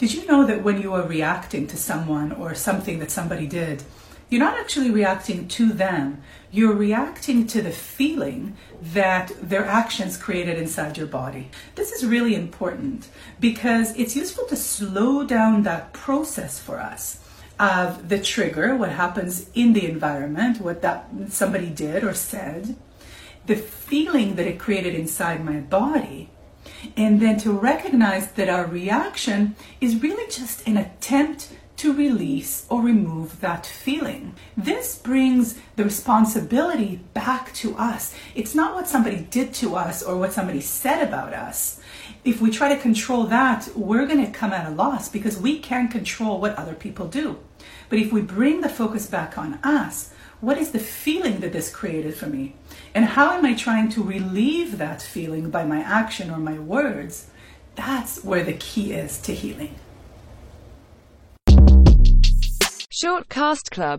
Did you know that when you are reacting to someone or something that somebody did, you're not actually reacting to them. You're reacting to the feeling that their actions created inside your body. This is really important because it's useful to slow down that process for us of the trigger, what happens in the environment, what that somebody did or said, the feeling that it created inside my body, and then to recognize that our reaction is really just an attempt to release or remove that feeling. This brings the responsibility back to us. It's not what somebody did to us or what somebody said about us. If we try to control that, we're going to come at a loss because we can't control what other people do. But if we bring the focus back on us, what is the feeling that this created for me? And how am I trying to relieve that feeling by my action or my words? That's where the key is to healing. Shortcast Club